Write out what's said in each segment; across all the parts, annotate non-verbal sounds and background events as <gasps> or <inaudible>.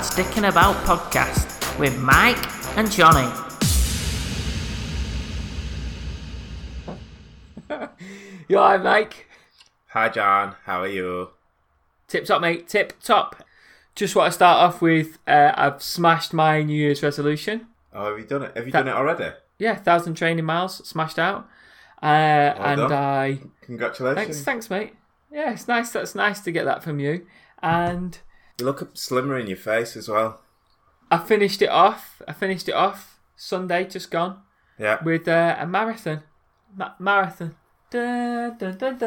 Dad's Dicking About podcast with Mike and Johnny. You alright, Mike? Hi, John. How are you? Tip top, mate. Tip top. Just want to start off with uh, I've smashed my New Year's resolution. Oh, have you done it? Have you That- done it already? Yeah, thousand training miles smashed out. Uh, and done. I Congratulations. thanks, thanks, mate. Yeah, it's nice. That's nice to get that from you. And You look slimmer in your face as well. I finished it off. I finished it off Sunday, just gone Yeah. with uh, a marathon. Ma- marathon. Da, da, da.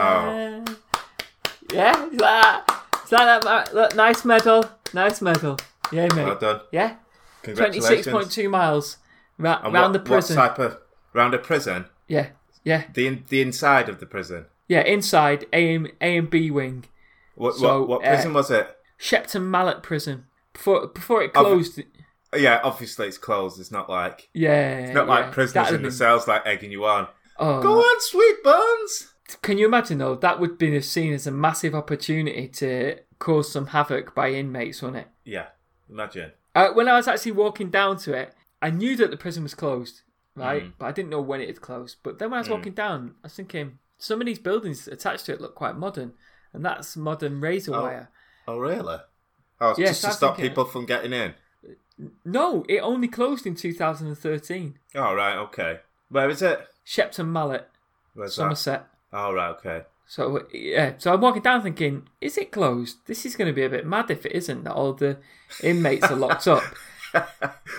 Oh. Yeah, that, is that, that mar- look, nice medal, nice medal. Yeah, mate. Well done. Yeah, Congratulations. twenty-six point two miles ra- And round what, the prison. What type of round a prison? Yeah, yeah, The in, the inside of the prison. yeah. Inside A and A and B wing, What So, what, what uh, prison was it? Shepton Mallet prison. Before before it closed. Yeah, obviously it's closed. It's not like yeah, it's not yeah, like prisoners that'd in the have cells like egging you on. Oh, Go on, sweet buns. Can you imagine though? That would be seen as a massive opportunity to cause some havoc by inmates, wouldn't it? Yeah, imagine. Uh, when I was actually walking down to it, I knew that the prison was closed, right? Mm. But I didn't know when it had closed. But then when I was walking down, I was thinking some of these buildings attached to it look quite modern, and that's modern razor Oh. wire. Oh really? Oh, Yes, just to I stop think it- people from getting in. No, it only closed in 2013. Oh right, okay. Where is it? Shepton Mallet, Where's Somerset. that? Oh right, okay. So uh, yeah, so I'm walking down thinking, is it closed? This is going to be a bit mad if it isn't. That all the inmates are locked up. <laughs>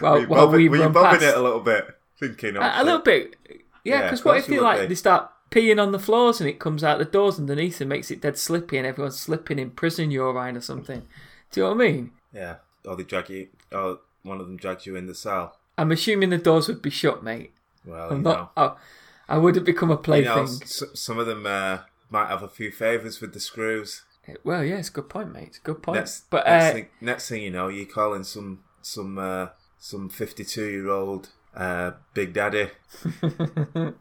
Well, were you, well, bobbing, we were you run bobbing past- it a little bit? Thinking of A, a little bit, yeah. Yeah, Because what course if you they would like be. they start peeing on the floors and it comes out the doors underneath and makes it dead slippy and everyone's slipping in prison urine or something? Do you know what I mean? Yeah. Or they drag you. Or one of them drags you in the cell. I'm assuming the doors would be shut, mate. Well, I'm you not. Oh, I wouldn't become a know. You know, plaything. s- some of them uh, might have a few favours with the screws. Well, yeah, it's a good point, mate. It's a good point. Next, but next, uh, thing, next thing you know, you're calling some some uh, some 52 year old uh, Big Daddy. <laughs>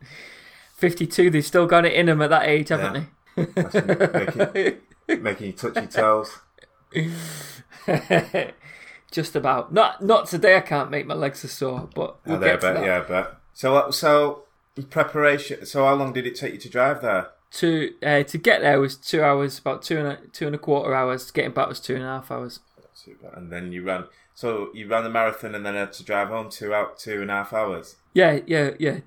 52, they've still got it in them at that age, haven't making, making you touch your toes. <laughs> Just about. Not not today. I can't make my legs are sore, but we'll Oh, get to but that. yeah, but so uh, so preparation. So how long did it take you to drive there? To uh, to get there was two hours, about two and a, two and a quarter hours. Getting back was two and a half hours. Super. And then you ran. So you ran the marathon and then had to drive home two out two and a half hours. Yeah, yeah, yeah.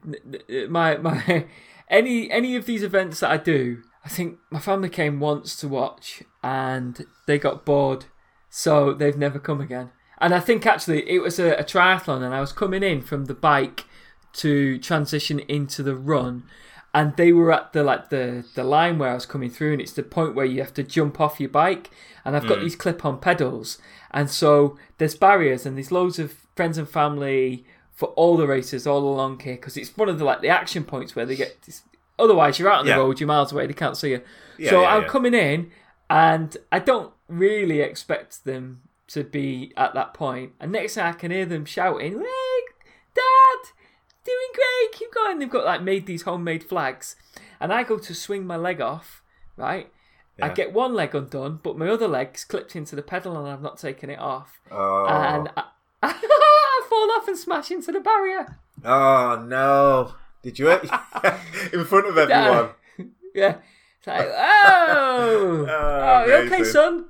My my <laughs> any any of these events that I do, I think my family came once to watch and they got bored, so they've never come again. And I think actually it was a, a triathlon, and I was coming in from the bike to transition into the run, and they were at the like the the line where I was coming through, and it's the point where you have to jump off your bike, and I've got hmm. these clip-on pedals, and so there's barriers, and there's loads of friends and family for all the races all along here because it's one of the like the action points where they get. This, otherwise, you're out on the Yeah. road, you're miles away, they can't see you. Yeah, so yeah, I'm coming in, and I don't really expect them to be at that point. And next thing I can hear them shouting, "Hey, Dad, doing great, keep going!" They've got like made these homemade flags, and I go to swing my leg off, right? I get one leg undone, but my other leg's clipped into the pedal, and I've not taken it off, Oh, and I, <laughs> I fall off and smash into the barrier. oh no! Did you <laughs> in front of <laughs> everyone? Yeah. It's like, oh, oh, you okay, son?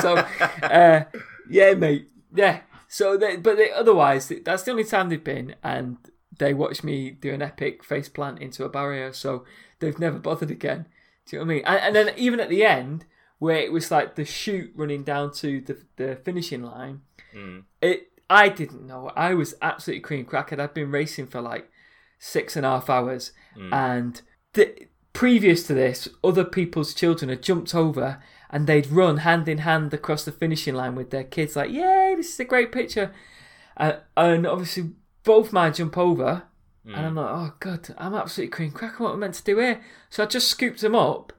so, uh, yeah, mate. Yeah. So, they, but they, otherwise, that's the only time they've been, and they watched me do an epic face plant into a barrier. So they've never bothered again. Do you know what I mean? And, and then even at the end, where it was like the chute running down to the the finishing line, hmm. it I didn't know. I was absolutely cream crackered. I'd been racing for like six and a half hours, hmm. and th- previous to this, other people's children had jumped over and they'd run hand in hand across the finishing line with their kids, like, "Yay, this is a great picture!" Uh, and obviously, both mine jump over, and mm. I'm like, "Oh God, I'm absolutely cream cracking. What am I meant to do here?" So I just scooped them up.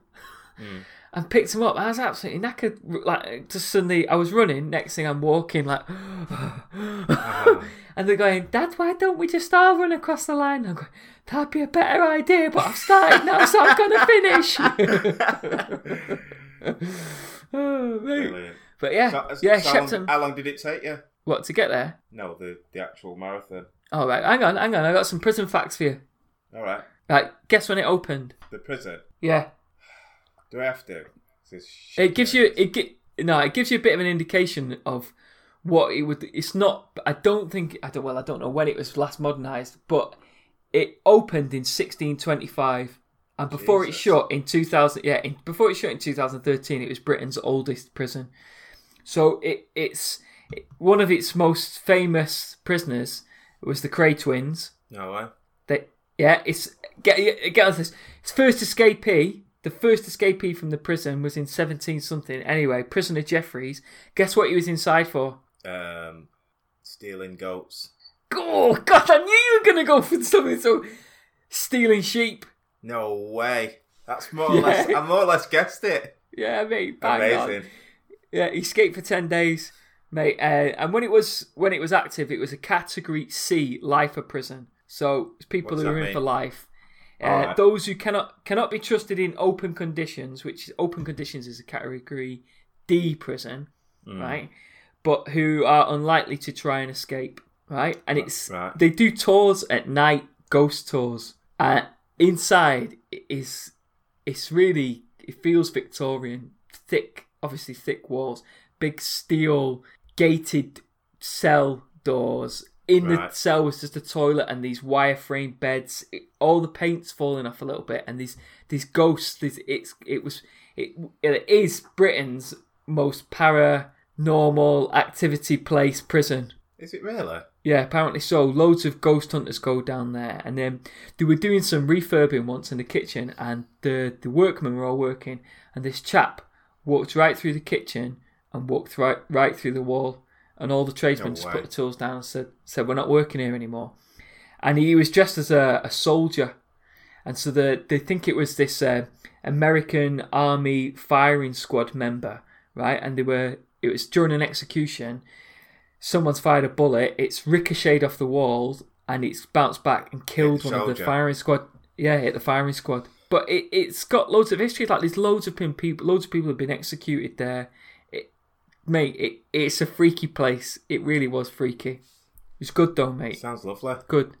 Mm. And picked them up. I was absolutely knackered. Like just suddenly, I was running. Next thing, I'm walking like, <gasps> uh-huh. and they're going, "Dad, why don't we just all run across the line?" I'm going, "That'd be a better idea, but I've started now, so I'm gonna finish." <laughs> <laughs> oh. Brilliant. But yeah, So- yeah, so how, long, how long did it take you? What to get there? No, the the actual marathon. All right, hang on, hang on. I got some prison facts for you. All right, Right, guess when it opened? the prison. Yeah, <sighs> Do I have to? It gives you it gi- no, it gives you a bit of an indication of what it would. It's not. I don't think. I don't. Well, I don't know when it was last modernised, but it opened in 1625, and before it Jesus. shut in 2000. Yeah, in, before it shut in 2013, it was Britain's oldest prison. So it it's it, one of its most famous prisoners was the Kray twins. No way. They, yeah, it's get get on this. Its first escapee, the first escapee from the prison was in seventeen something. Anyway, prisoner Jeffries. Guess what he was inside for? Um, stealing goats. Oh God, I knew you were gonna go for something so stealing sheep. No way. That's more or Yeah. less. I more or less guessed it. Yeah, mate, bang on. Amazing. Yeah, he escaped for ten days, mate. Uh, and when it was when it was active, it was a Category C lifer prison. So it's people who are in mean? for life. Uh, Alright. Those who cannot cannot be trusted in open conditions, which open conditions is a Category D prison, Mm. right? But who are unlikely to try and escape, right? And it's Right. they do tours at night, ghost tours. Uh, inside is it's really it feels Victorian, thick, obviously thick walls, big steel gated cell doors. In the cell was just a toilet and these wireframe beds. It, all the paint's falling off a little bit, and these these ghosts. These, it's it was it, it is Britain's most paranormal activity place prison. Is it really? Yeah, apparently so. Loads of ghost hunters go down there, and then they were doing some refurbing once in the kitchen, and the the workmen were all working, and this chap walked right through the kitchen and walked right right through the wall, and all the tradesmen No just way. put the tools down and said said we're not working here anymore, and he was dressed as a, a soldier, and so the they think it was this uh, American Army firing squad member, right? And they were it was during an execution someone's fired a bullet, it's ricocheted off the wall, and it's bounced back and killed one of the firing squad. Yeah, hit the firing squad. But it, it's got loads of history. Like there's loads of people, loads of people have been executed there. It, mate, it, it's a freaky place. It really was freaky. It's good though, mate. Sounds lovely. Good.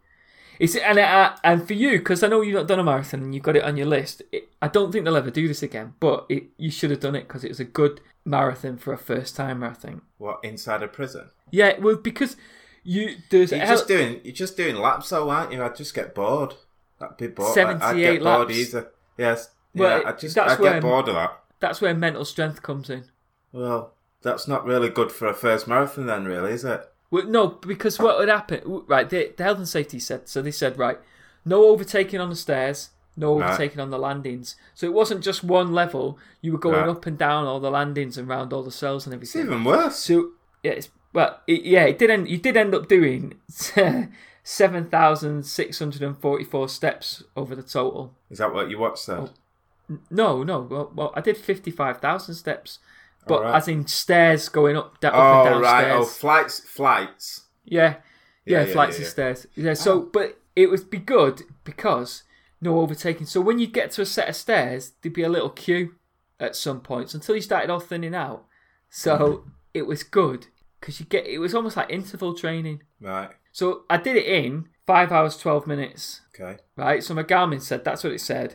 It's and uh, and for you because I know you've not done a marathon and you've got it on your list. It, I don't think they'll ever do this again, but it, you should have done it because it was a good marathon for a first timer. I think. What inside a prison? Yeah, well, because you there's You're just doing. You're just doing laps, though, aren't you? I'd just get bored. I'd be bored. 78 I'd get bored laps. easy. Yes. Well, yeah, I just. that's I'd where- get bored of that. that's where mental strength comes in. Well, that's not really good for a first marathon, then, really, is it? Well, no, because what would happen? Right, the, the health and safety said so. They said right, no overtaking on the stairs, no overtaking on the landings. So it wasn't just one level. You were going up and down all the landings and round all the cells and everything. It's even worse. So yeah, it's, well, it, yeah, it did. End, you did end up doing <laughs> seven thousand six hundred and forty-four steps over the total. Is that what you watched then? Oh, no, no. Well, well I did fifty-five thousand steps, but Alright. as in stairs going up, da- up Oh, and down right. stairs. Oh, flights. Flights. Yeah, yeah, Yeah, yeah, flights yeah, of stairs. Yeah, so but it would be good because no overtaking. So when you get to a set of stairs, there'd be a little queue at some points until you started all thinning out. So Mm-hmm. it was good because you get it was almost like interval training. Right. So I did it in five hours twelve minutes. Okay. Right. So my Garmin said that's what it said,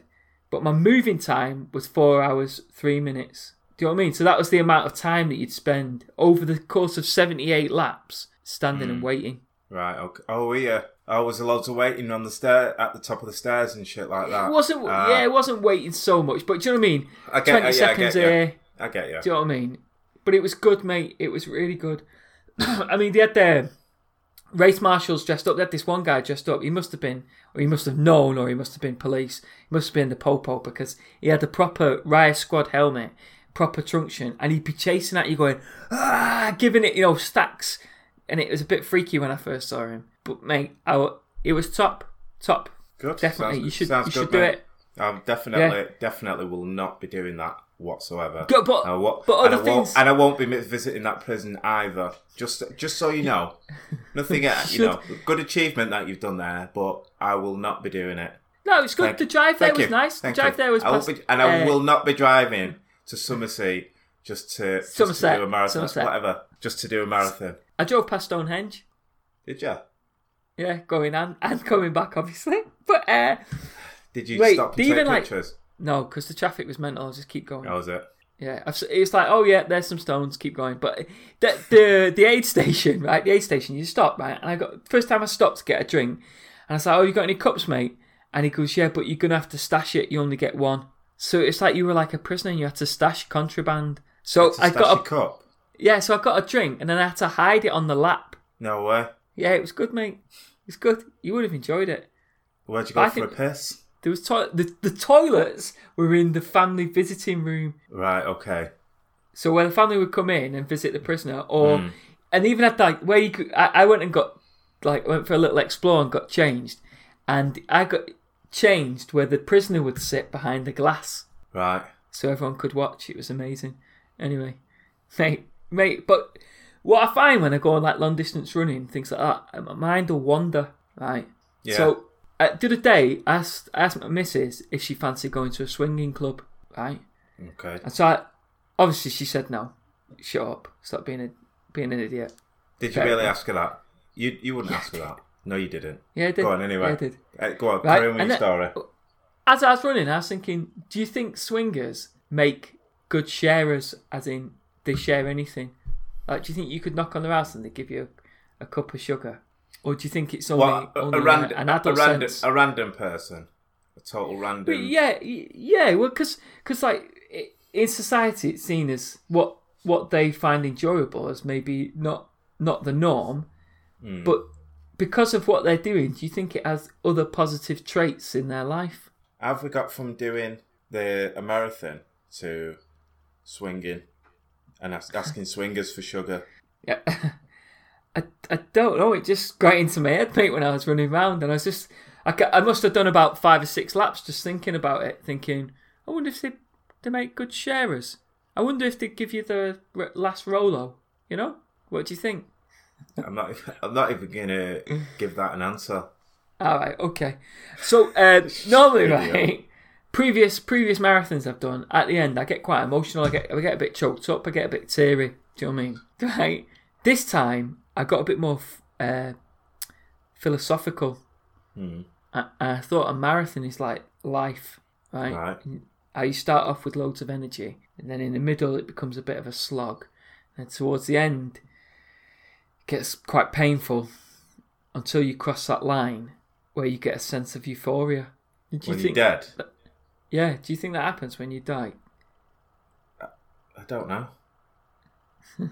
but my moving time was four hours three minutes. Do you know what I mean? So that was the amount of time that you'd spend over the course of seventy-eight laps standing Mm. and waiting. Right. Okay. Oh, yeah. Oh, was loads of waiting on the stair at the top of the stairs and shit like that? It wasn't Ah, yeah, it wasn't waiting so much, but do you know what I mean? I get, Twenty yeah, I seconds get, yeah. here. I get you. Do you know what I mean? But it was good, mate. It was really good. <coughs> I mean, they had their race marshals dressed up. They had this one guy dressed up. He must have been, or he must have known, or he must have been police. He must have been the popo because he had the proper riot squad helmet, proper truncheon, and he'd be chasing at you, going ah, giving it, you know, stacks. And it was a bit freaky when I first saw him. But mate, I, it was top, top. Good. Definitely, Sounds- you should, you should good, do it. I definitely, definitely will not be doing that whatsoever. Go- but- I but and other I won't, things- and I won't be visiting that prison either. Just, just so you know, <laughs> nothing. uh, you should- know, good achievement that you've done there, but I will not be doing it. No, it's good. Thank- the drive there was you. nice. Thank the drive you. there was I be, and I uh, will not be driving to Summersea just to just to do a marathon, Somerset. whatever, just to do a marathon. I drove past Stonehenge. Did you? Yeah, going and and coming back, obviously. <laughs> But uh, Did you Wait, stop and take even, like- pictures? no, because the traffic was mental. I'll just keep going. How was it? Yeah, it's like, oh yeah, there's some stones. Keep going. But the the the aid station, <laughs> right? The aid station, you stop, right? And I got first time I stopped to get a drink, and I said, like, oh, you got any cups, mate? And he goes, yeah, but you're gonna have to stash it. You only get one. So it's like you were like a prisoner. and You had to stash contraband. So I got a cup. yeah, so I got a drink, and then I had to hide it on the lap. No way. Yeah, it was good, mate. It's good. You would have enjoyed it. Where'd you go I for a piss? There was to- the the toilets were in the family visiting room. Right. Okay. So where the family would come in and visit the prisoner, or Hmm. and even at like where you could, I, I went and got like went for a little explore and got changed, and I got changed where the prisoner would sit behind the glass, Right. so everyone could watch. It was amazing. Anyway, mate, mate, but what I find when I go on like long distance running, things like that, my mind will wander. Right. Yeah. So uh, the other day, I asked, I asked my missus if she fancied going to a swinging club. Right. Okay. And so I, obviously she said no. Shut up. Stop being a being an idiot. Did you Fair really enough. ask her that? You you wouldn't ask her that. No, you didn't. Yeah, I did. Go on anyway. Yeah, I did. Uh, go on. Right, Carry on with and your story. As I was running, I was thinking, do you think swingers make good sharers? As in, they share anything? Like, do you think you could knock on their house and they give you a, a cup of sugar, or do you think it's only, What? A, only a, random, an a, random, sense? a random person, a total random. But yeah, yeah. Well, because like i- in society, it's seen as what what they find enjoyable as maybe not not the norm, Hmm. but because of what they're doing, do you think it has other positive traits in their life? Have we got from doing the a marathon to swinging and ask, asking <laughs> swingers for sugar? Yeah. <laughs> I, I don't know. It just got into my head, mate, when I was running around, and I was just I, I must have done about five or six laps just thinking about it, thinking, I wonder if they they make good sharers. I wonder if they give you the last Rolo. You know, what do you think? I'm not. <laughs> I'm not even gonna give that an answer. All right, okay. So uh, <laughs> normally, right, previous previous marathons I've done, at the end I get quite emotional. I get I get a bit choked up. I get a bit teary. Do you know what I mean? <laughs> Right. This time I got a bit more f- uh, philosophical. Hmm. I, I thought a marathon is like life, right? Right. How you start off with loads of energy, and then in the middle it becomes a bit of a slog, and towards the end gets quite painful until you cross that line where you get a sense of euphoria. Do you When think? you're dead, Yeah. Do you think that happens when you die? I don't know. <laughs>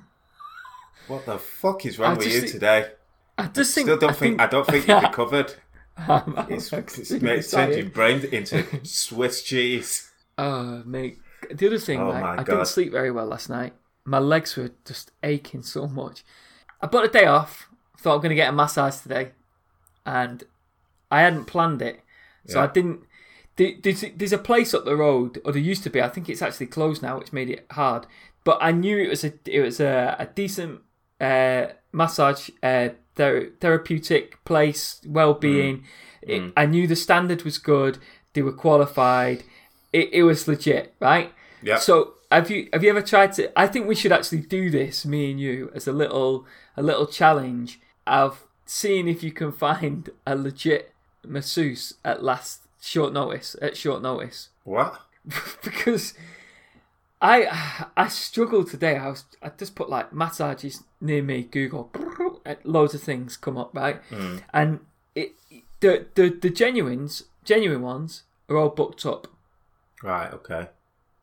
what the fuck is wrong I with you think- today? I just think. Still don't think, I don't think you've recovered. I'm, <laughs> I'm It's, it's extremely made it turned your brain into <laughs> Swiss cheese. Oh, mate. The other thing, Oh right, my I God. didn't sleep very well last night. My legs were just aching so much. I bought a day off. Thought I'm going to get a massage today, and I hadn't planned it, so Yeah. I didn't. There's, there's a place up the road, or there used to be. I think it's actually closed now, which made it hard. But I knew it was a it was a, a decent uh, massage uh, ther- therapeutic place, well being. It I knew the standard was good. They were qualified. It, it was legit, right? Yeah. So have you have you ever tried to? I think we should actually do this, me and you, as a little a little challenge of seeing if you can find a legit masseuse at last short notice. At short notice, What? <laughs> because I I struggled today. I was I just put like massages near me. Google loads of things come up right, hmm. and it the the the genuines genuine ones are all booked up Right. Okay.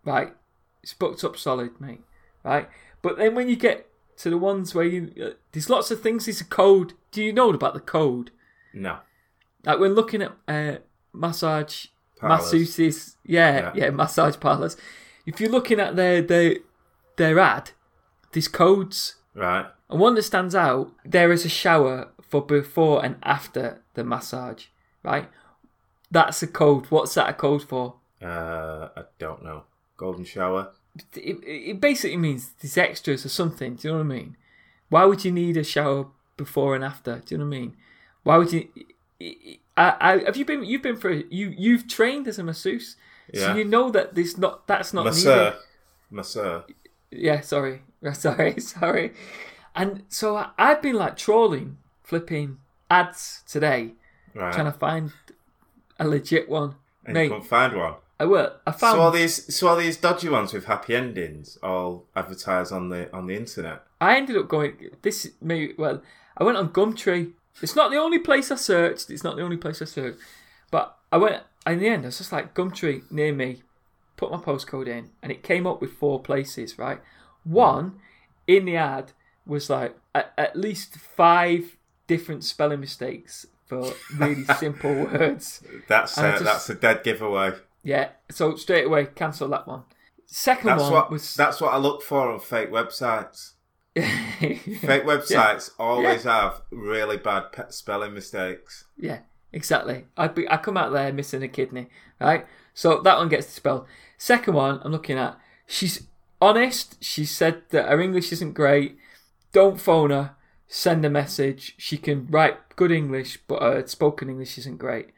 right? It's booked up solid, mate. Right, but then when you get to the ones where you, uh, there's lots of things. There's a code. Do you know about the code? No. Like when looking at uh, massage Parlours. masseuses, yeah, Yeah. yeah, massage parlors. If you're looking at their their their ad, there's codes, Right. and one that stands out. There is a shower for before and after the massage, right? That's a code. What's that a code for? Uh, I don't know. Golden shower. it, it basically means these extras or something. Do you know what I mean? Why would you need a shower before and after? Do you know what I mean? Why would you? I, I have you been? You've been for you. You've trained as a masseuse, so you know that this not that's not Masseur. needed. Masseur. Yeah, sorry, <laughs> sorry, sorry. And so I, I've been like trawling, flipping ads today, Right. trying to find a legit one. and Mate, you couldn't find one. I will. I found. So all these, so all these dodgy ones with happy endings, all advertised on the on the internet. I ended up going. This maybe well, I went on Gumtree. It's not the only place I searched. It's not the only place I searched, but I went in the end. I was just like Gumtree near me. Put my postcode in, and it came up with four places. Right, one in the ad was like at, at least five different spelling mistakes for really <laughs> simple words. That's uh, just- that's a dead giveaway. Yeah, so straight away cancel that one. Second That's one what was that's what I look for on fake websites. <laughs> Fake websites always have really bad pe- spelling mistakes. Yeah, exactly. I be, I come out there missing a kidney, right? So that one gets dispelled. Second one, I'm looking at. She's honest. She said that her English isn't great. Don't phone her. Send a message. She can write good English, but her spoken English isn't great.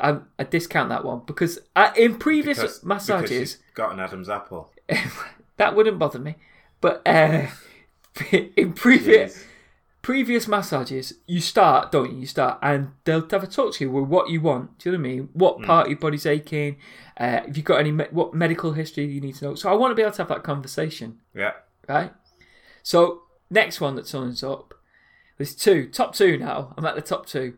I, I discount that one because I, in previous Because, because massages, she's got an Adam's apple. <laughs> that wouldn't bother me. But uh, <laughs> in previous previous massages, you start, don't you? You start, and they'll have a talk to you with what you want. Do you know what I mean? What part of your body's aching? Uh, if you've got any me- what medical history you need to know. So I want to be able to have that conversation, Yeah. right? So next one that turns up, there's two, top two now. I'm at the top two.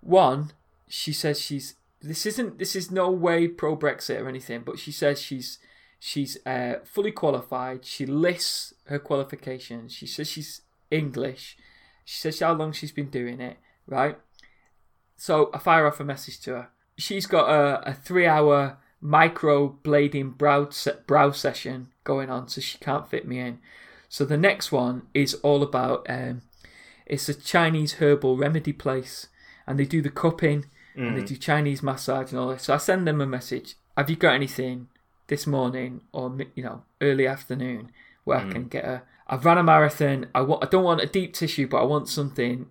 One, she says she's. This isn't. This is no way pro Brexit or anything, but she says she's she's uh, fully qualified. She lists her qualifications. She says she's English. She says how long she's been doing it, right? So I fire off a message to her. She's got a, a three hour micro blading brow, brow session going on, so she can't fit me in. So the next one is all about um, it's a Chinese herbal remedy place, and they do the cupping and they mm. do Chinese massage and all this. So I send them a message. Have you got anything this morning or you know early afternoon where I mm. can get a? I've run a marathon. I want. I don't want a deep tissue, but I want something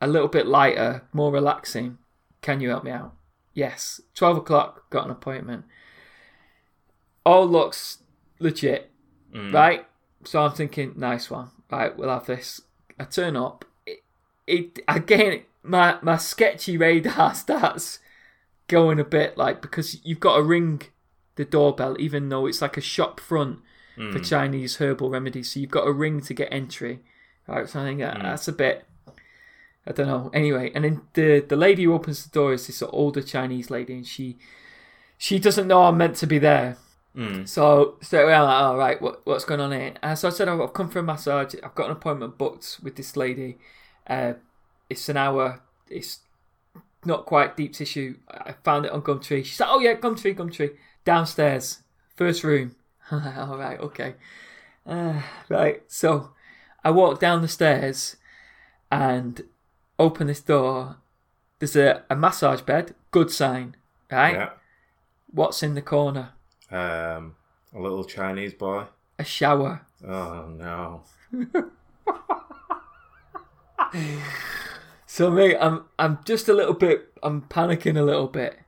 a little bit lighter, more relaxing. Can you help me out? Yes. Twelve o'clock. Got an appointment. All looks legit, mm. right? So I'm thinking, nice one. Right, we'll have this. I turn up. It, it again. My my sketchy radar <laughs> starts going a bit like because you've got to ring the doorbell, even though it's like a shop front for hmm. Chinese herbal remedies. So you've got a ring to get entry. Right, so I think that, hmm. that's a bit. I don't know. Anyway, and then the the lady who opens the door is this older Chinese lady, and she she doesn't know I'm meant to be there. Hmm. So straight away I'm like, all right, what what's going on here? And so I said, oh, I've come for a massage. I've got an appointment booked with this lady. Uh, it's an hour. It's not quite deep tissue. I found it on Gumtree. She said, oh yeah, Gumtree, Gumtree. Downstairs, first room. <laughs> All right, okay. Uh, right, so I walk down the stairs and open this door. There's a, a massage bed. Good sign, right? Yeah. What's in the corner? Um, a little Chinese boy. A shower. Oh no. <laughs> So mate, I'm I'm just a little bit I'm panicking a little bit.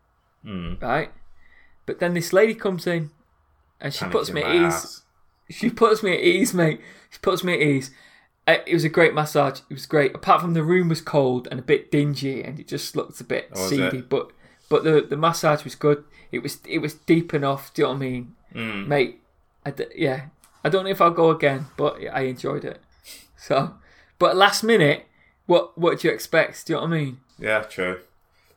Right? But then this lady comes in and she puts me at ease. ass. She puts me at ease, mate. She puts me at ease. Uh, It was a great massage. It was great. Apart from the room was cold and a bit dingy, and it just looked a bit Oh, seedy. it? But but the the massage was good. It was it was deep enough. Do you know what I mean, Mm. mate? I d- yeah. I don't know if I'll go again, but I enjoyed it. So, but last minute, what what do you expect? Do you know what I mean? Yeah, true.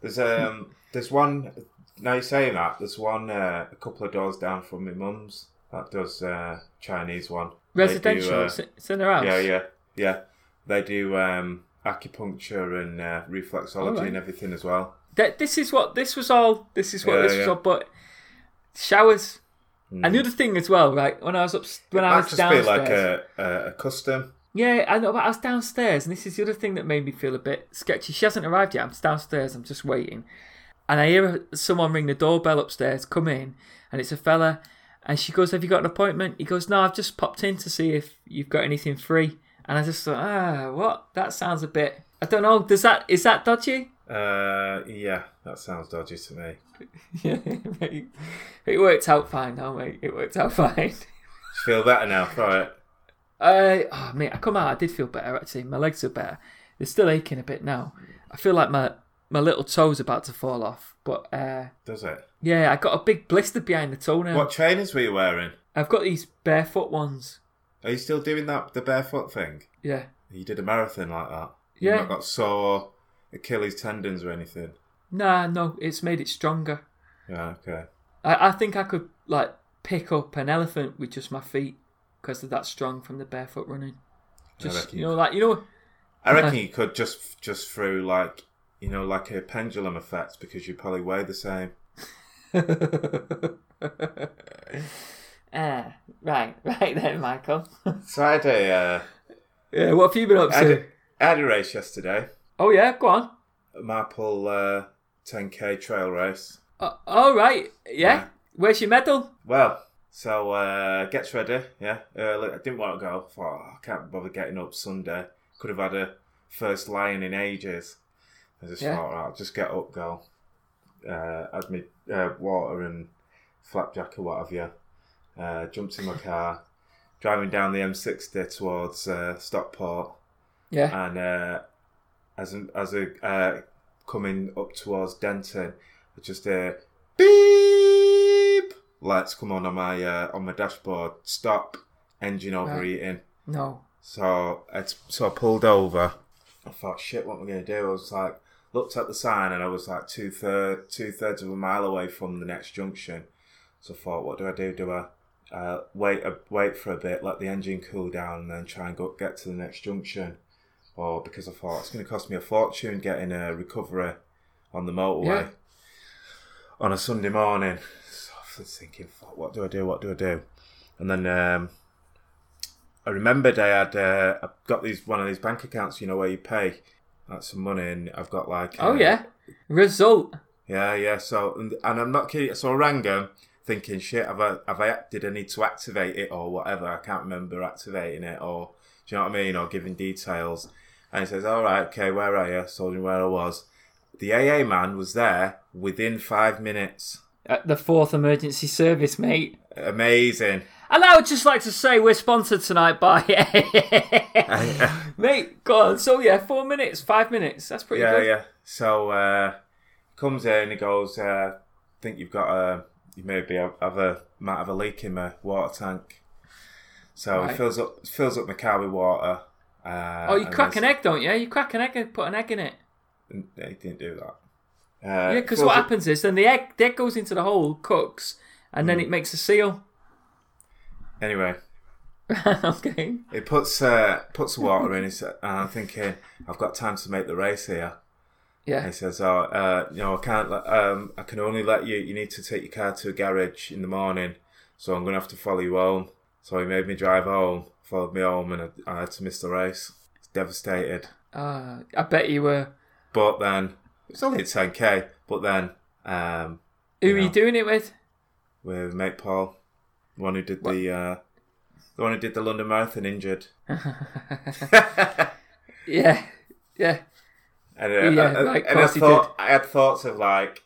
There's um, there's one. Now you're saying that there's one uh, a couple of doors down from my mum's that does uh, Chinese one. They do, Residential. uh, it's, in her house. yeah, yeah, yeah. They do um, acupuncture and uh, reflexology Alright. and everything as well. That this is what this was all. This is what Yeah, this was yeah. all. But showers. Mm. Another thing as well, right? When I was up, when I was just downstairs. be like a, a, a custom. Yeah, I know, but I was downstairs, and this is the other thing that made me feel a bit sketchy. She hasn't arrived yet. I'm downstairs. I'm just waiting, and I hear someone ring the doorbell upstairs. Come in, and it's a fella, and she goes, "Have you got an appointment?" He goes, "No, I've just popped in to see if you've got anything free." And I just thought, ah, what? That sounds a bit. I don't know. Does that is that dodgy? Uh, yeah, that sounds dodgy to me. <laughs> Yeah, it worked out fine, though, mate. It worked out fine. Feel better now. Right. Uh, oh, mate, I come out. I did feel better actually. My legs are better. They're still aching a bit now. I feel like my my little toe's about to fall off. But uh, Does it? yeah, I got a big blister behind the toe now. What trainers were you wearing? I've got these barefoot ones. Are you still doing that the barefoot thing? Yeah, You did a marathon like that. Yeah. You've not got sore Achilles tendons or anything. nah, no, it's made it stronger. Yeah, okay. I, I think I could like pick up an elephant with just my feet because they're that strong from the barefoot running. Just you know, like you know, I reckon you could just just through like you know like a pendulum effect because you probably weigh the same. ah, <laughs> right, <laughs> right then, Michael. <laughs> So I had a uh, yeah, what have you been up I to? a, I had a race yesterday, Oh yeah, go on. a Marple uh, 10k trail race. Uh, all right, yeah. Yeah. Where's your medal? Well, so uh, gets ready, yeah. Early. I didn't want to go. Thought oh, I can't bother getting up Sunday. Could have had a first lion in ages. I just Yeah. thought, right, I'll just get up, go. Uh, had me uh, water and flapjack or what have you. Uh, jumped in my car, driving down the M60 towards uh, Stockport, Yeah. and uh, as a, as a uh, coming up towards Denton, I just uh, lights come on on my uh, on my dashboard. Stop, engine overheating. no. So it's so I pulled over. I thought, shit, what am I going to do? I was like, looked at the sign, and I was like two third two thirds of a mile away from the next junction. So I thought, what do I do? Do I uh, wait a, wait for a bit, let the engine cool down, and then try and go get to the next junction? Or because I thought it's going to cost me a fortune getting a recovery on the motorway Yeah. on a Sunday morning. I thinking, fuck, what do I do? What do I do? And then um, I remembered I had uh, I've got these one of these bank accounts, you know, where you pay like some money, and I've got like Oh uh, yeah. Result. yeah, yeah. So and, and I'm not kidding. So I rang him, thinking, shit, have I have I did I need to activate it or whatever? I can't remember activating it or do you know what I mean? Or giving details. And he says, all right, okay, where are you? I Told him where I was. The AA man was there within five minutes. At the fourth emergency service, mate. Amazing. And I would just like to say we're sponsored tonight by <laughs> Mate, go on. So yeah, four minutes, five minutes. That's pretty yeah, good. yeah. yeah. So uh, comes in, he goes, uh, think you've got a, you maybe have have a might have a leak in my water tank. So Right. he fills up fills up my car with water. Uh, Oh, you crack an egg, don't you? You crack an egg and put an egg in it. He didn't do that. Uh, Yeah, because what up- happens is then the egg, the egg goes into the hole, cooks, and Mm. then it makes a seal. Anyway, <laughs> okay. he puts uh, puts water in. And I'm thinking, I've got time to make the race here. And Yeah. he says, "Oh, uh, you know, I can't. Um, I can only let you. You need to take your car to a garage in the morning, so I'm going to have to follow you home." So he made me drive home, followed me home, and I, I had to miss the race. Devastated. Uh, I bet you were. But then it's only a 10k. But then um, Who You are you doing it with? with mate Paul, the one who did the uh, the one who did the London Marathon, injured. <laughs> <laughs> Yeah. Yeah. And, uh, Yeah, I, right, and I course he thought I had thoughts of like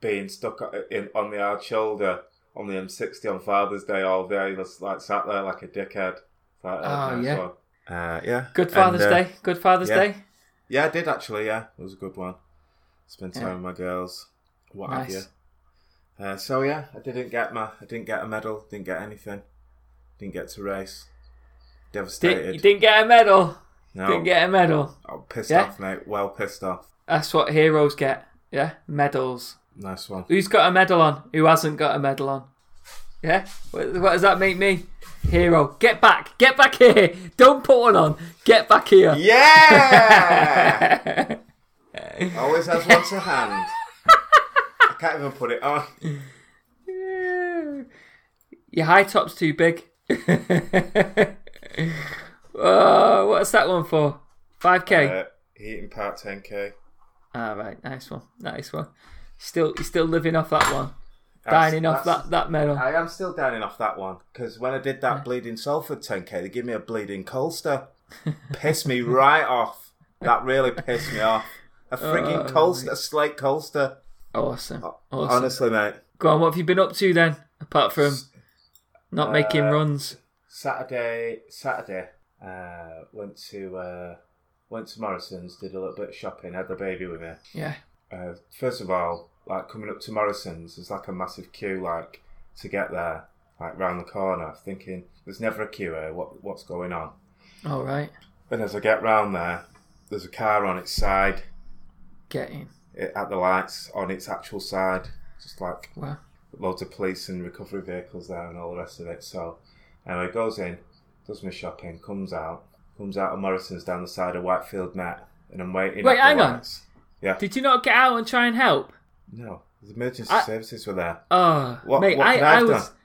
being stuck in, on the hard shoulder on the M60 on Father's Day all day, just like sat there like a dickhead. Like, Oh, yeah. one. Uh, yeah. Good And, Father's uh, Day. Good Father's yeah. Day. Yeah, I did actually. Yeah, it was a good one. Spent time Yeah. with my girls. What have you? Uh, so yeah, I didn't get my, I didn't get a medal, didn't get anything, didn't get to race. Devastated. Didn't, you didn't get a medal. no, Didn't get a medal. I'm pissed Yeah. off, mate. Well pissed off. That's what heroes get. Yeah. Medals. Nice one. Who's got a medal on? Who hasn't got a medal on? Yeah? What, what does that make me? Hero. Get back. Get back here. Don't put one on. Get back here. Yeah. <laughs> Always has one to hand. I can't even put it on. Your high top's too big. <laughs> oh, what's that one for? 5k? Uh, Heaton Park 10k. All right. Nice one. Nice one. Still, you're still living off that one. Dining off That's- that, that medal. I am still dining off that one because when I did that bleeding Salford 10k, they give me a bleeding Colster. pissed me right off. That really pissed me off. <laughs> A freaking Oh, Colster, a slate Colster. Awesome. Awesome. Honestly, mate. Go on, what have you been up to then? Apart from not making Uh, runs. Saturday, Saturday, uh, went to uh, went to Morrison's, did a little bit of shopping, had the baby with me. Yeah. Uh, first of all, like coming up to Morrison's, there's like a massive queue, like to get there, like round the corner. Thinking there's never a queue here. What what's going on? All right. And as I get round there, there's a car on its side, Get in. it, at the lights on its actual side, just like Wow. loads of police and recovery vehicles there and all the rest of it. So anyway, goes in, does my shopping, comes out, comes out of Morrison's down the side of Whitefield Met, and I'm waiting. Wait, hang on. lights. Yeah, Did you not get out and try and help? no, the emergency I- services were there. Oh, What- mate, what I, I I was. done?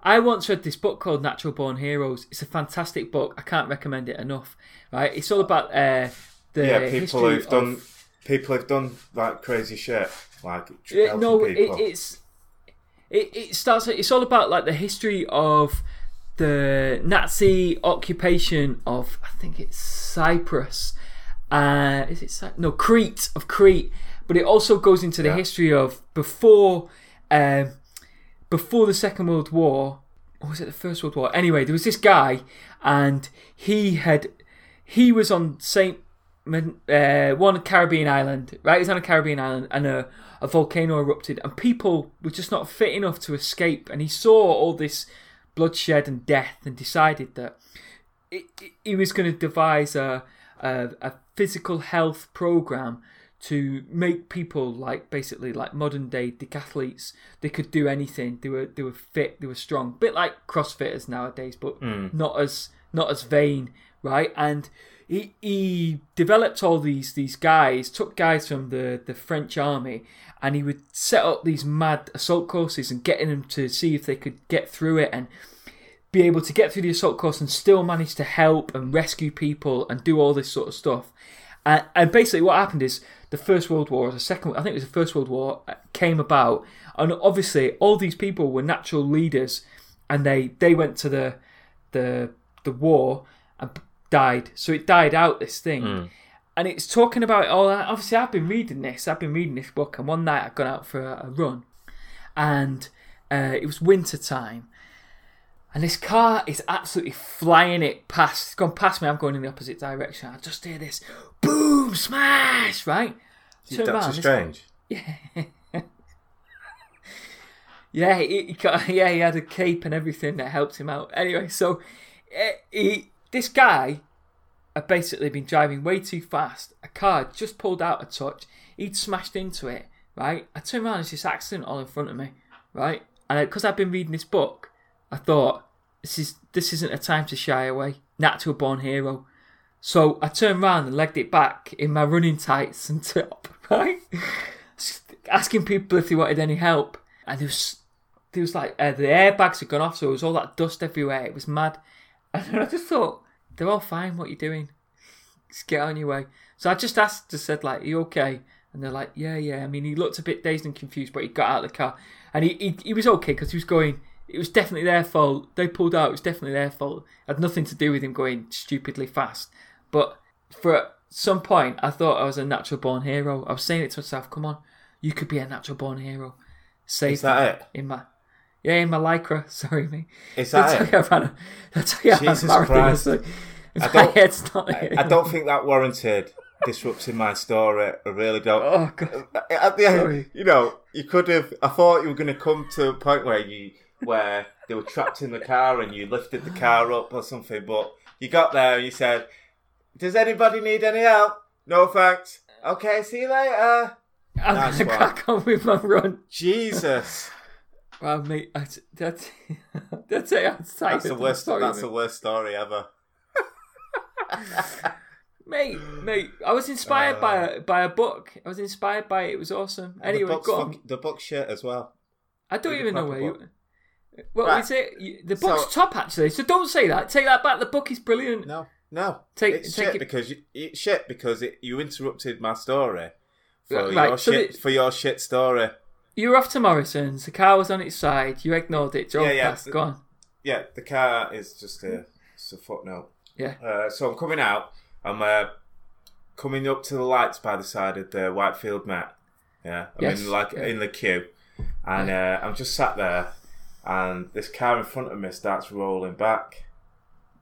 I once read this book called Natural Born Heroes. It's a fantastic book. I can't recommend it enough. Right? It's all about uh, the yeah, people who've done of- people who've done like crazy shit, like no, it, it's it, it starts. It's all about like the history of the Nazi occupation of I think it's Cyprus. Uh, is it Cy- no Crete of Crete? But it also goes into the Yeah. history of before um, before the Second World War. Or was it the First World War? Anyway, there was this guy, and he had he was on Saint uh, one Caribbean island, right? He was on a Caribbean island, and a, a volcano erupted, and people were just not fit enough to escape. And he saw all this bloodshed and death, and decided that it, it- he was going to devise a, a a physical health program to make people like basically like modern day decathletes. They could do anything. They were they were fit. They were strong. bit like CrossFitters nowadays, but not as not as vain, right? And he he developed all these these guys, took guys from the the French army, and he would set up these mad assault courses and getting them to see if they could get through it and be able to get through the assault course and still manage to help and rescue people and do all this sort of stuff. And, and basically, what happened is the First World War, the Second, I think it was the First World War, uh, came about, and obviously all these people were natural leaders, and they they went to the the the war and died. So it died out this thing. And it's talking about all that. Obviously, I've been reading this. I've been reading this book, and one night I've gone out for a, a run, and uh, it was winter time, and this car is absolutely flying it past. It's gone past me. I'm going in the opposite direction. I just hear this boom, smash, right? Turn Doctor around, Strange. <laughs> Yeah, he, he got, <laughs> yeah, he had a cape and everything that helped him out. Anyway, so eh, he, this guy had basically been driving way too fast. A car just pulled out a touch. He'd smashed into it. Right, I turned around. And there's this accident all in front of me. Right, and because I've been reading this book, I thought this is this isn't a time to shy away. Natural born hero. So I turned around and legged it back in my running tights and <laughs> top, right? Asking people if they wanted any help. And there was, there was like, uh, the airbags had gone off, so it was all that dust everywhere. It was mad. And I just thought, they're all fine, what are you doing? Just get on your way. So I just asked, just said, like, are you okay? And they're like, yeah, yeah. I mean, he looked a bit dazed and confused, but he got out of the car. And he, he, he was okay because he was going, it was definitely their fault. They pulled out, it was definitely their fault. It had nothing to do with him going stupidly fast. But for some point, I thought I was a natural born hero. I was saying it to myself, come on, you could be a natural born hero. Save Is that it? in my yeah in my lycra. <laughs> Sorry, me. Is That's that it? how I ran a, that's how I ran a Christ. Like- I don't- head's not I. I don't think that warranted disrupting my story. I really don't. Oh god. At the end, Sorry. you know, you could have. I thought you were going to come to a point where you, where they were trapped in the car and you lifted the car up or something. But you got there and you said, "Does anybody need any help? No thanks. Okay, see you later." I'm gonna crack on with my run. Jesus, Well, mate, I, <laughs> that's that's it. I'm that's the worst. sorry, that's mate. the worst story ever. <laughs> Mate, mate, I was inspired by uh, a by a book. I was inspired by it. It was awesome. Anyway, the on. the book shit as well. I don't even know where proper you. What Right. is it? The book's So- top actually. So don't say that. Take that back. The book is brilliant. No, no. Take- it's take shit it- because you, it's shit because it, you interrupted my story for Right, your so shit the- for your shit story. You were off to Morrison's. The car was on its side. You ignored it. Drove Yeah, yeah. past. Go on. Yeah, the car is just a, just a footnote. Yeah. Uh, so I'm coming out. I'm uh, coming up to the lights by the side of the Whitefield Met. Yeah, I'm Yes, in like yeah. in the queue, and uh, I'm just sat there, and this car in front of me starts rolling back.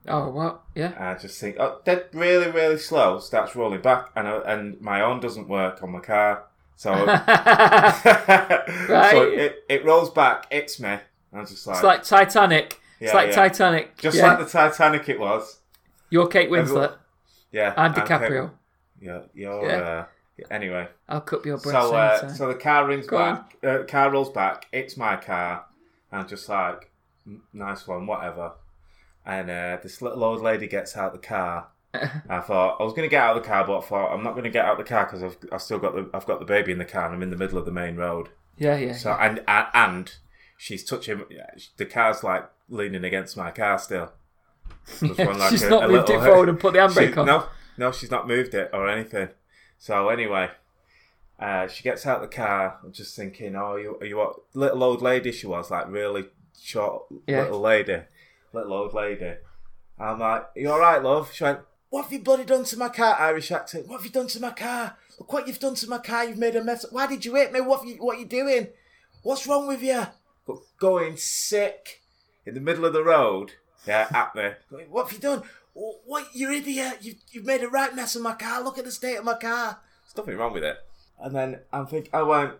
Oh, what? Yeah. And I just think, oh, dead really, really slow. Starts rolling back, and I, and my own doesn't work on my car, <laughs> <laughs> so right. so it, it rolls back. It's me. I'm just like, It's like Titanic. It's like yeah. Titanic. just yeah. like the Titanic. It was. You're Kate Winslet. Yeah, I'm. DiCaprio. Yeah, you're. Yeah. Uh, anyway, I'll cut your breath. so uh, so the car rings Go back. Uh, car rolls back. It's my car. And I'm just like, nice one, whatever. And uh, this little old lady gets out the car. <laughs> I thought I was going to get out of the car, but I thought I'm not going to get out of the car because I've I've still got the I've got the baby in the car and I'm in the middle of the main road. yeah, yeah. So and and, and she's touching the car's like leaning against my car still. <laughs> One, like, She's a- not a moved it forward <laughs> and put the handbrake She- on. No, no, she's not moved it or anything. So anyway, uh, she gets out the car. I'm just thinking, oh, you, are you what little old lady she was, like really short Yeah. little lady, little old lady. I'm like, you all right, love? She went, what have you bloody done to my car? Irish accent. What have you done to my car? Look what you've done to my car. You've made a mess. Why did you hit me? What have you, what are you doing? What's wrong with you? But going sick in the middle of the road. Yeah, <laughs> at me. Going, what have you done? "Oh, What, you idiot? You've, you've made a right mess of my car. Look at the state of my car. There's nothing wrong with it. And then I'm thinking, I went,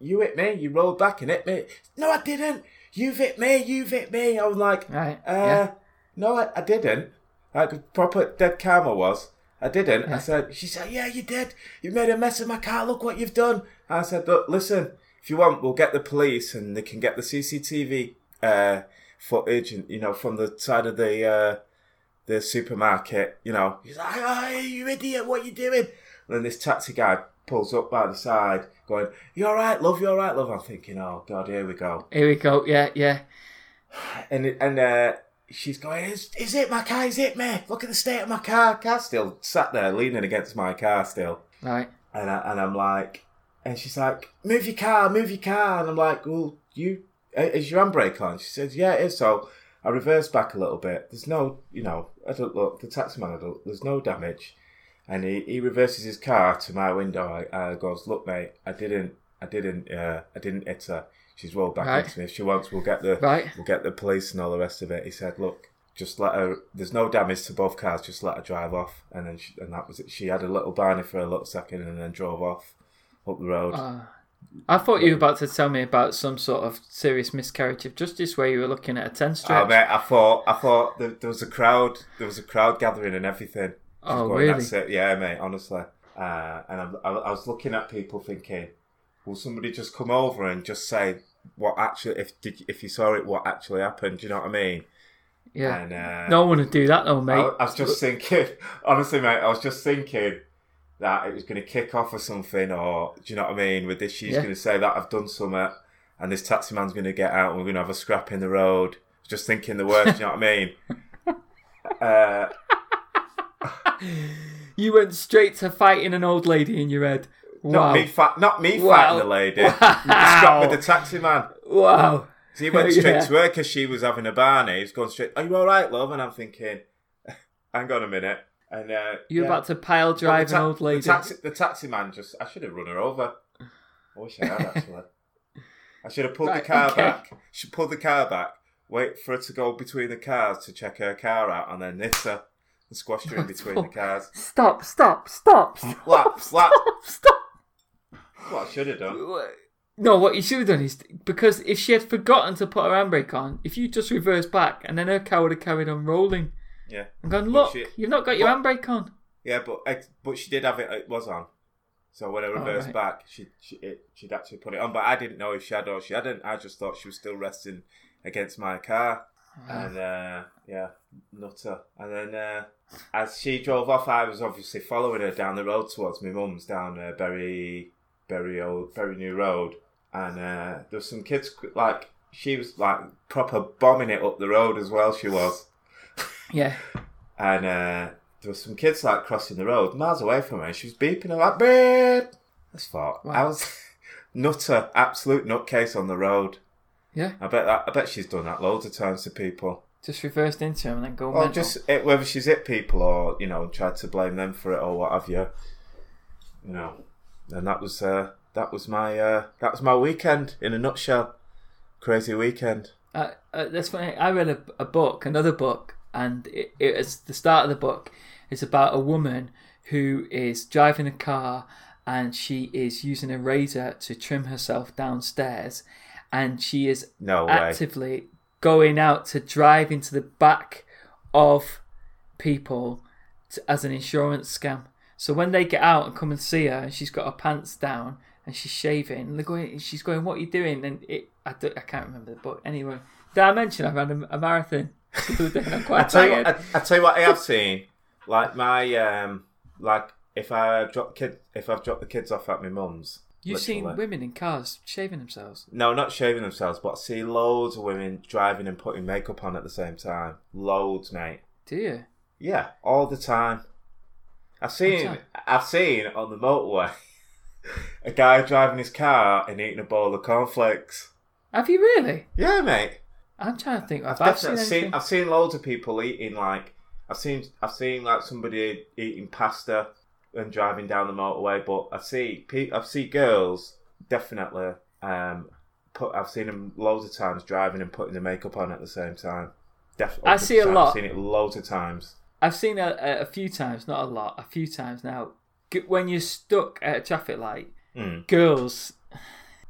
you hit me. You rolled back and hit me. No, I didn't. You've hit me. You've hit me. I was like, Right, uh, yeah. no, I, I didn't. Like proper dead karma was. I didn't. Yeah. I said, she said, yeah, you did. You made a mess of my car. Look what you've done. I said, look, listen, if you want, we'll get the police and they can get the CCTV uh, footage and, you know, from the side of the, uh, the supermarket, you know. He's like, oh, you idiot, what you doing? And then this taxi guy pulls up by the side going, you all right, love, you all right, love? I'm thinking, oh, God, here we go Here we go. Yeah, yeah. and and uh, she's going, is, is it my car? Is it me? Look at the state of my car. Car still sat there leaning against my car still, Right. and I, and I'm like, and she's like, move your car, move your car, and I'm like, well, you is your handbrake on? She says, yeah, it is. So I reverse back a little bit. There's no, you know, I don't look. The taximan, I don't, there's no damage, and he, he reverses his car to my window. I, I goes, look, mate, I didn't, I didn't, uh, I didn't hit her. She's rolled back Right. into me. If she wants, we'll get the Right. we'll get the police and all the rest of it. He said, look, just let her. There's no damage to both cars. Just let her drive off, and then she, and that was it. She had a little barney for a little second, and then drove off up the road. Uh, I thought you were about to tell me about some sort of serious miscarriage of justice where you were looking at a 10 Oh, stretch. mate, I thought, I thought there, there was a crowd, there was a crowd gathering and everything. Oh, going, really? That's it. Yeah, mate. Honestly, uh, and I'm, I, I was looking at people thinking, will somebody just come over and just say what actually, if did, if you saw it, what actually happened? Do you know what I mean? yeah. And uh, no one would do that though, mate. I, I was just thinking, <laughs> honestly, mate, I was just thinking that it was going to kick off or something, or do you know what I mean? With this, she's Yeah. going to say that I've done something, and this taxi man's going to get out, and we're going to have a scrap in the road. Just thinking the worst, do you know what I mean? <laughs> Uh, <laughs> You went straight to fighting an old lady in your head. Not Wow. me, fa- not me Wow. fighting the lady. The scrap with the taxi man. Wow. So he went <laughs> straight Yeah. to her because she was having a barney. He's going straight. Are you all right, love? And I'm thinking, <laughs> hang on a minute. And uh, You're yeah. about to pile drive ta- an old lady. The taxi, the taxi man just. I should have run her over. I wish I had actually. I should have pulled Right, the car okay. back. Should pull the car back. Wait for her to go between the cars to check her car out, and then hit her and squashed her in between the <laughs> cars. Stop, stop, stop, stop, Slap, slap. stop. What I should have done. No, what you should have done is because if she had forgotten to put her handbrake on, if you just reversed back and then her car would have carried on rolling Yeah, and gone, look, she- you've not got your but- handbrake on. yeah, but but she did have it. It was on. So when I reversed right. back, she she it, she'd actually put it on. But I didn't know if she had or she hadn't. I just thought she was still resting against my car. and uh, yeah, nutter. And then uh, as she drove off, I was obviously following her down the road towards my mum's down uh, Bury, Bury Old, Bury New Road, and uh, there was some kids like she was like proper bombing it up the road as well. She was, Yeah. and uh, there was some kids like crossing the road miles away from her. She was beeping her like beep. I just thought I was nutter, absolute nutcase on the road. Yeah. I bet that. I bet she's done that loads of times to people. Just reversed into him and then go Or mental. just it, whether she's hit people or you know tried to blame them for it or what have you. You know, and that was uh, that was my uh, that was my weekend in a nutshell. Crazy weekend. Uh, uh, that's funny. I read a, a book, another book, and it, it is the start of the book. It's about a woman who is driving a car and she is using a razor to trim herself downstairs, and she is No actively going out to drive into the back of people to, as an insurance scam. So when they get out and come and see her, and she's got her pants down and she's shaving, and they're going, she's going, "What are you doing?" And it, I, don't, I can't remember but. Anyway, did I mention I ran a, a marathon? the other day and I'm I quite tell you, tired. what, I, I tell you what I have seen. Like my um, like if I drop kid, if I've dropped the kids off at my mum's. You've seen women in cars shaving themselves. No, not shaving themselves, but I see loads of women driving and putting makeup on at the same time. Loads, mate. Do you? Yeah, all the time. I've seen, I've seen on the motorway a guy driving his car and eating a bowl of cornflakes. Have you really? Yeah, mate. I'm trying to think. I've I've seen seen. I've seen loads of people eating like I've seen I've seen like somebody eating pasta and driving down the motorway, but I see I've seen girls definitely um put I've seen them loads of times driving and putting the makeup on at the same time. Definitely, I see a lot. I've seen it loads of times. I've seen a, a, a few times, not a lot, a few times now. When you're stuck at a traffic light, Mm. girls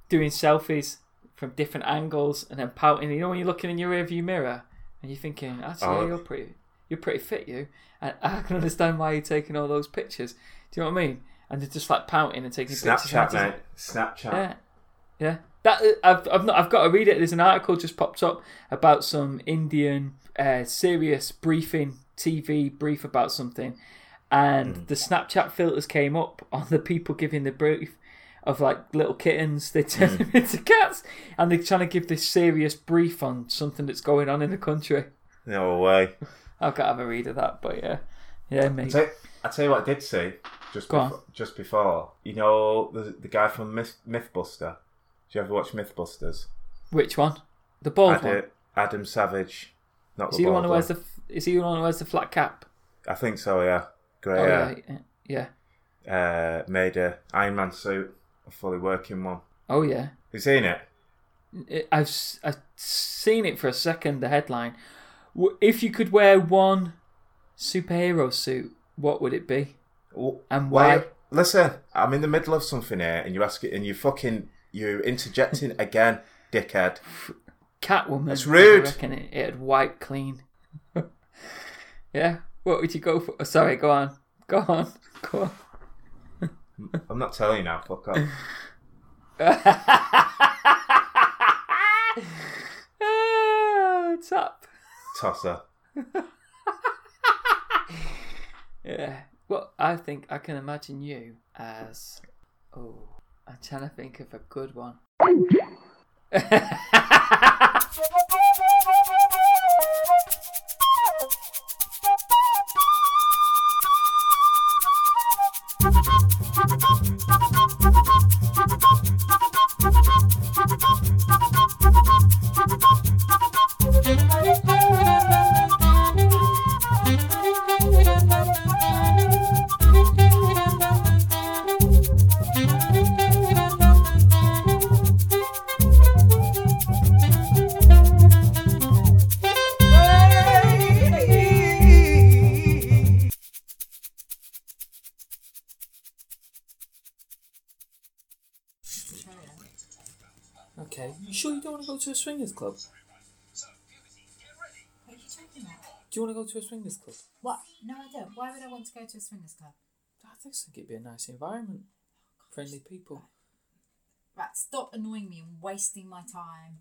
doing selfies from different angles and then pouting. You know when you're looking in your rearview mirror and you're thinking, actually, Oh. you're pretty, you're pretty fit, you. And <laughs> I can understand why you're taking all those pictures. Do you know what I mean? And they're just like pouting and taking pictures. Snapchat, mate. Snapchat. Yeah, yeah. That I've I've not I've got to read it. There's an article just popped up about some Indian uh, serious briefing TV brief about something, and the Snapchat filters came up <laughs> on the people giving the brief of like little kittens. They turn them into cats, and they're trying to give this serious brief on something that's going on in the country. No way. <laughs> I've got to have a read of that, but yeah, yeah, I mate. tell, I tell you what I did see just before, just before. You know the the guy from Myth, MythBuster. Do you ever watch MythBusters? Which one? The bald Adam, one. Adam Savage. Not Is he the one who wears the? Is he the one who wears the flat cap? I think so. Yeah. Great. Oh yeah. yeah, yeah. Uh, made a Iron Man suit, a fully working one. Oh yeah. You seen it? It- I've I've seen it for a second. The headline: If you could wear one superhero suit, what would it be, and why? Listen, I'm in the middle of something here, and you ask it, and you fucking you interjecting <laughs> again, dickhead. Catwoman. That's rude. I reckon it, it'd wipe clean. <laughs> yeah. What would you go for? oh, sorry. Go on. Go on. <laughs> Go on. I'm not telling you now. Fuck off. <laughs> Ah, top. Tosser. Yeah. Well, I think I can imagine you as. Oh, I'm trying to think of a good one. Bye-bye. Go to a swingers club? What? No, I don't. Why would I want to go to a swingers club? I think it'd be a nice environment. Oh, Friendly people. Right, stop annoying me and wasting my time.